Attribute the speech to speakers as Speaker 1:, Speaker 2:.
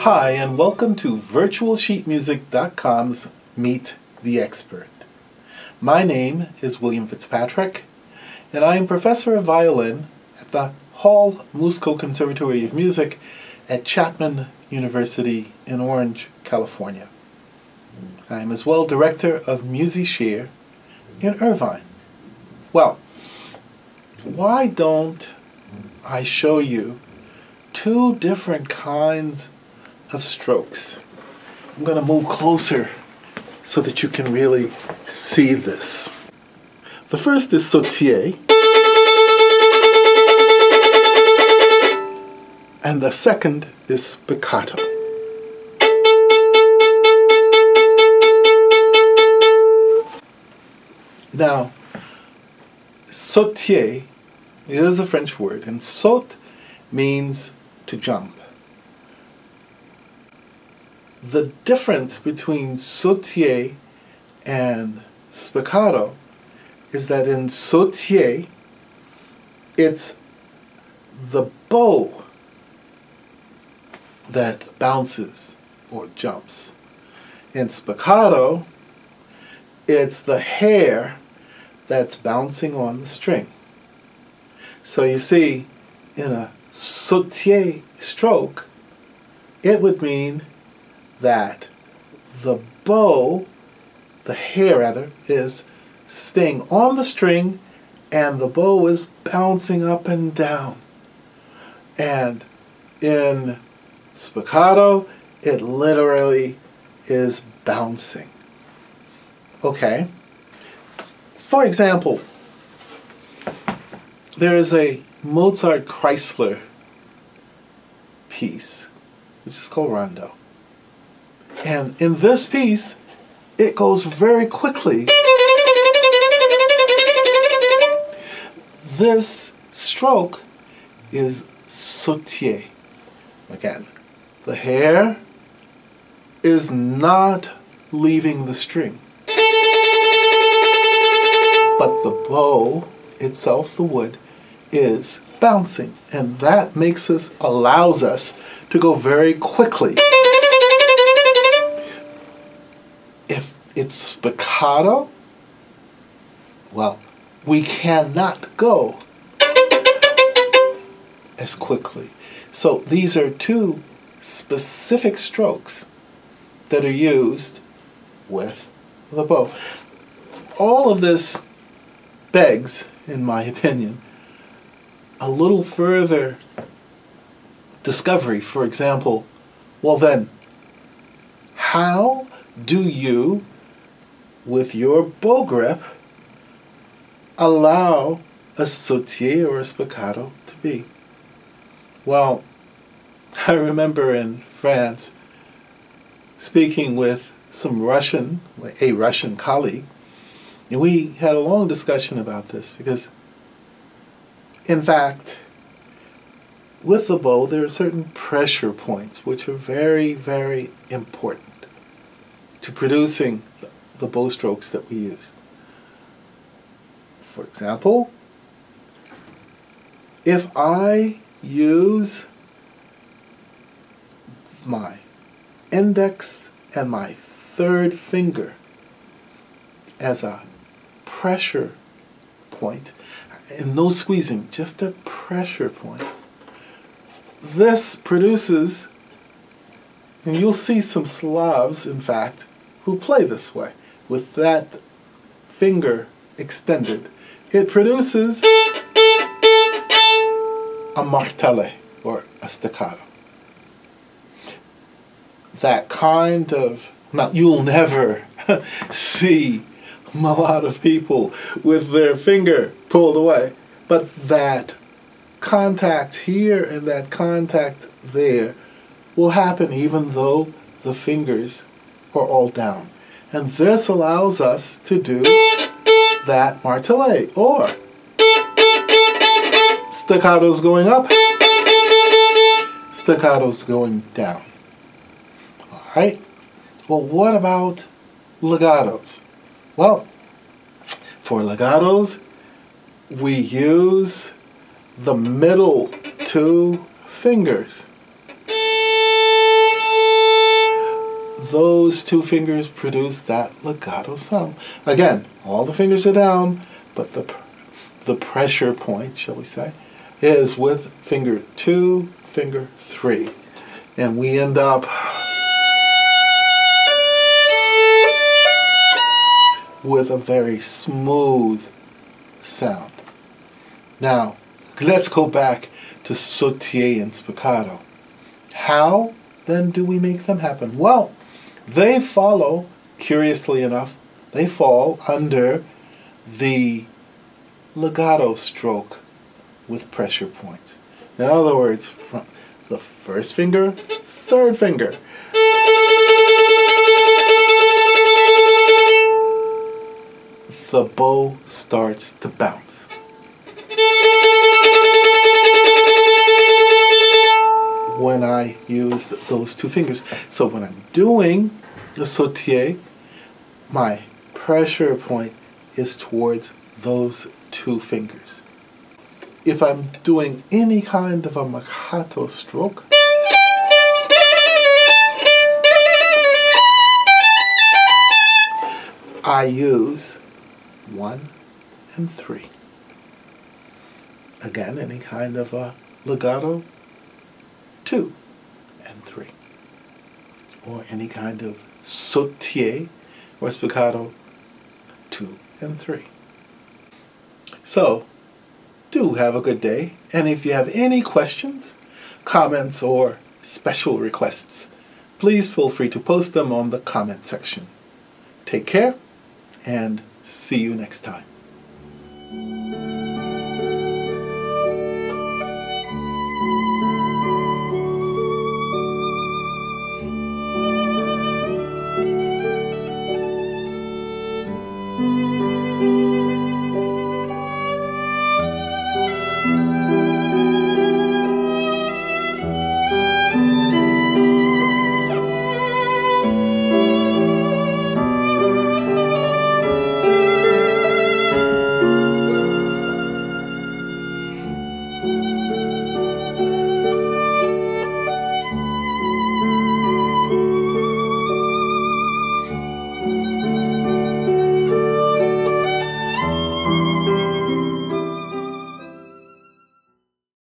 Speaker 1: Hi, and welcome to virtualsheetmusic.com's Meet the Expert. My name is William Fitzpatrick, and I am professor of violin at the Hall-Musco Conservatory of Music at Chapman University in Orange, California. I am as well director of MusiShare in Irvine. Well, why don't I show you two different kinds of strokes? I'm going to move closer so that you can really see this. The first is sautillé, and the second is spiccato. Now, sautillé is a French word, and saute means to jump. The difference between sautillé and spiccato is that in sautillé, it's the bow that bounces or jumps. In spiccato, it's the hair that's bouncing on the string. So you see, in a sautillé stroke, it would mean that the bow, the hair rather, is staying on the string and the bow is bouncing up and down. And in spiccato, it literally is bouncing. Okay? For example, there is a Mozart Kreisler piece, which is called Rondo. And in this piece, it goes very quickly. This stroke is sautillé. Again, the hair is not leaving the string. But the bow itself, the wood, is bouncing. And that makes us, allows us to go very quickly. It's spiccato, well, we cannot go as quickly. So these are two specific strokes that are used with the bow. All of this begs, in my opinion, a little further discovery. For example, well, then, how do you, with your bow grip, allow a sautillé or a spiccato to be? Well, I remember in France speaking with some Russian, a Russian colleague, and we had a long discussion about this because, in fact, with the bow, there are certain pressure points which are very, very important to producing the bow strokes that we use. For example, if I use my index and my third finger as a pressure point, and no squeezing, just a pressure point. This produces, and you'll see some Slavs, in fact, who play this way, with that finger extended. It produces a martele, or a staccato. That kind of, now you'll never see a lot of people with their finger pulled away. But that contact here and that contact there will happen even though the fingers are all down. And this allows us to do that martele or staccatos going up, staccatos going down. All right? Well, what about legatos? Well, for legatos, we use the middle two fingers. Those two fingers produce that legato sound. Again, all the fingers are down, but the the pressure point, shall we say, is with finger two, finger three. And we end up with a very smooth sound. Now, let's go back to sautiller and spiccato. How then do we make them happen? Well, they follow, curiously enough, they fall under the legato stroke with pressure points. In other words, from the first finger, third finger. The bow starts to bounce. When I use those two fingers. So when I'm doing the sautiller, my pressure point is towards those two fingers. If I'm doing any kind of a marcato stroke, I use one and three. Again, any kind of a legato, two and three. Or any kind of sautiller or spiccato, two and three. So, do have a good day, and if you have any questions, comments, or special requests, please feel free to post them on the comment section. Take care, and see you next time.